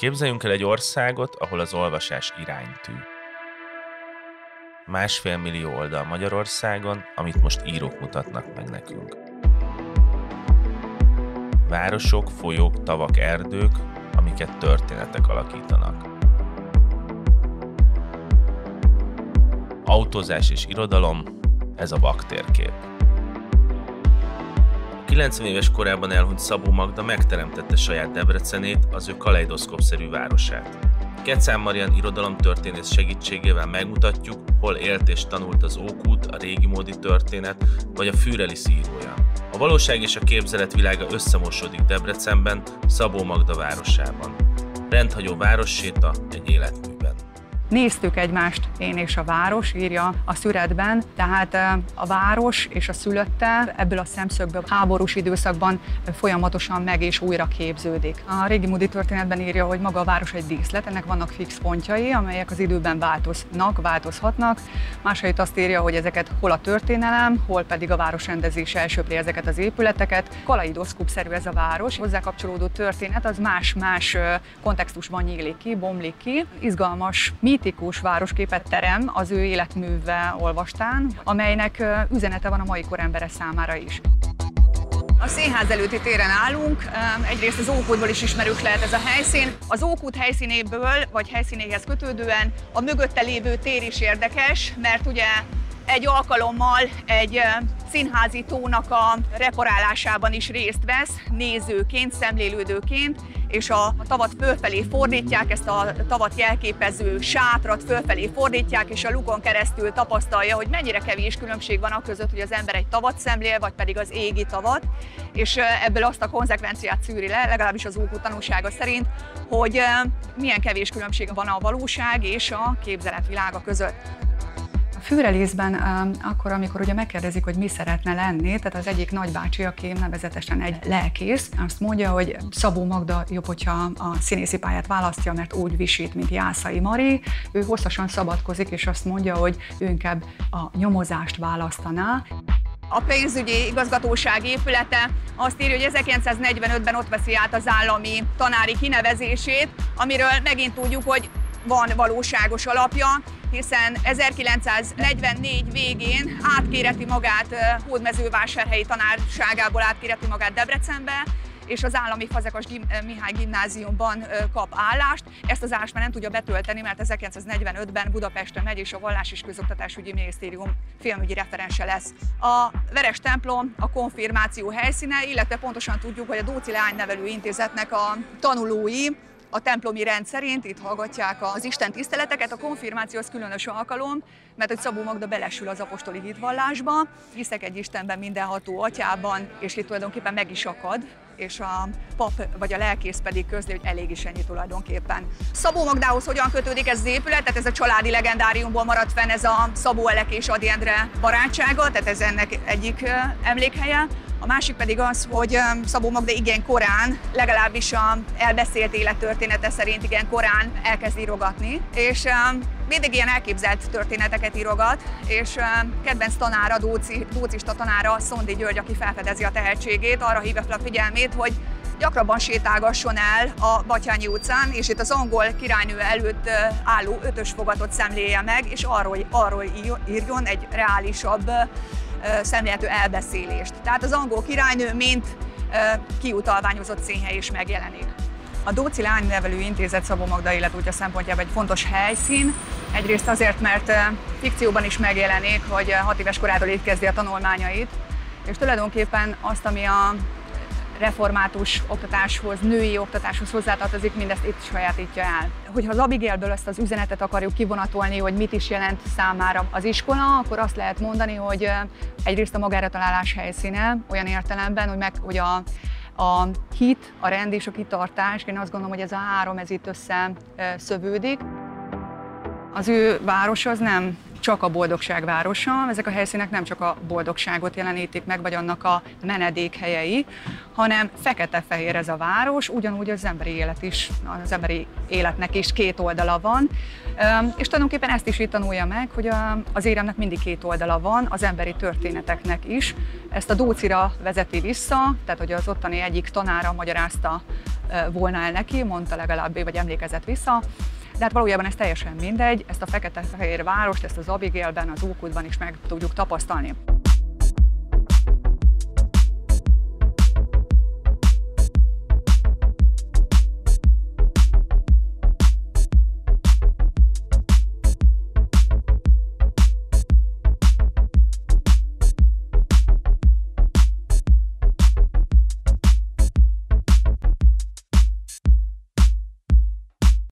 Képzeljünk el egy országot, ahol az olvasás iránytű. Másfél millió oldal Magyarországon, amit most írók mutatnak meg nekünk. Városok, folyók, tavak, erdők, amiket történetek alakítanak. Autózás és irodalom, ez a baktérkép. 90 éves korában elhunyt Szabó Magda megteremtette saját Debrecenét, az ő kaleidoszkopszerű városát. Kecán Marian irodalomtörténész segítségével megmutatjuk, hol élt és tanult az Ókút, a régi módi történet, vagy a Füreli szírója. A valóság és a képzelet világa összemosódik Debrecenben, Szabó Magda városában. Rendhagyó városséta egy életmű néztük egymást, én és a város, írja a szüretben, tehát a város és a szülötte ebből a szemszögből háborús időszakban folyamatosan meg és újra képződik. A régi Moody történetben írja, hogy maga a város egy díszlet, ennek vannak fix pontjai, amelyek az időben változnak, változhatnak. Másait azt írja, hogy ezeket hol a történelem, hol pedig a városrendezés elsöpri ezeket az épületeket. Kalaidoszkópszerű ez a város, hozzá kapcsolódó történet az más-más kontextusban nyílik ki, bomlik ki. Izgalmas, mit mitikus városképet terem az ő életműve olvastán, amelynek üzenete van a mai kor embere számára is. A színház előtti téren állunk, egyrészt az Ókútból is ismerős lehet ez a helyszín. Az Ókút helyszínéből, vagy helyszínéhez kötődően a mögötte lévő tér is érdekes, mert ugye egy alkalommal egy színházi tónak a reparálásában is részt vesz, nézőként, szemlélődőként, és a tavat fölfelé fordítják, ezt a tavat jelképező sátrat fölfelé fordítják, és a lukon keresztül tapasztalja, hogy mennyire kevés különbség van a között, hogy az ember egy tavat szemlél, vagy pedig az égi tavat, és ebből azt a konzekvenciát szűri le, legalábbis az ókú tanúsága szerint, hogy milyen kevés különbség van a valóság és a képzelet világa között. A fűrelészben akkor, amikor ugye megkérdezik, hogy mi szeretne lenni, tehát az egyik nagybácsi, aki nevezetesen egy lelkész, azt mondja, hogy Szabó Magda jobb, hogyha a színészi pályát választja, mert úgy visít, mint Jászai Mari. Ő hosszasan szabadkozik, és azt mondja, hogy ő inkább a nyomozást választaná. A pénzügyi igazgatóság épülete azt írja, hogy 1945-ben ott veszi át az állami tanári kinevezését, amiről megint tudjuk, hogy van valóságos alapja, hiszen 1944 végén átkéreti magát Hódmezővásárhelyi tanárságából átkéreti magát Debrecenbe, és az állami Fazekas Gim- Mihály gimnáziumban kap állást. Ezt az állást már nem tudja betölteni, mert 1945-ben Budapesten megy, és a Vallás és Közoktatásügyi Minisztérium filmügyi referense lesz. A Veres templom a konfirmáció helyszíne, illetve pontosan tudjuk, hogy a Dóci Leánynevelő Intézetnek a tanulói a templomi rendszerint, itt hallgatják az Isten tiszteleteket, a konfirmáció az különös alkalom, mert hogy Szabó Magda belesül az apostoli hitvallásba, hiszek egy Istenben mindenható atyában, és itt tulajdonképpen meg is akad, és a pap vagy a lelkész pedig közli, hogy elég is ennyi tulajdonképpen. Szabó Magdához hogyan kötődik ez az épület? Tehát ez a családi legendáriumból maradt fenn ez a Szabó Elek és Adi Endre barátsága, tehát ez ennek egyik emlékhelye. A másik pedig az, hogy Szabó Magda igen korán, legalábbis a elbeszélt élettörténete szerint igen korán elkezd írogatni, és mindig ilyen elképzelt történeteket írogat, és kedvenc tanára, Dóci, Dócista tanára, Szondi György, aki felfedezi a tehetségét, arra hívja fel a figyelmét, hogy gyakrabban sétálgasson el a Batyányi utcán, és itt az angol királynő előtt álló ötös fogatot szemléje meg, és arról, arról írjon egy reálisabb szemléletű elbeszélést. Tehát az angol királynő, mint kiutalványozott színhely is megjelenik. A Dóci Lánynevelő Intézet Szabó Magda életútja szempontjából egy fontos helyszín. Egyrészt azért, mert fikcióban is megjelenik, hogy hat éves korától itt kezdi a tanulmányait, és tulajdonképpen azt, ami a református oktatáshoz, női oktatáshoz hozzátartozik, mindezt itt sajátítja el. Hogyha az Abigailből ezt az üzenetet akarjuk kivonatolni, hogy mit is jelent számára az iskola, akkor azt lehet mondani, hogy egyrészt a magára találás helyszíne, olyan értelemben, hogy, meg, hogy a, a hit, a rend és a kitartás, én azt gondolom, hogy ez a három ez itt összeszövődik. Az ő város az nem csak a boldogság városa. Ezek a helyszínek nem csak a boldogságot jelenítik meg, vagy annak a menedékhelyei, hanem fekete-fehér ez a város, ugyanúgy az emberi élet is, az emberi életnek is két oldala van. És tulajdonképpen ezt is itt tanulja meg, hogy az éremnek mindig két oldala van, az emberi történeteknek is. Ezt a Dócira vezeti vissza, tehát hogy az ottani egyik tanára magyarázta volna el neki, mondta legalább, vagy emlékezett vissza. De hát valójában ez teljesen mindegy, ezt a fekete-fehér várost, ezt az Abigailben, az Ókudban is meg tudjuk tapasztalni.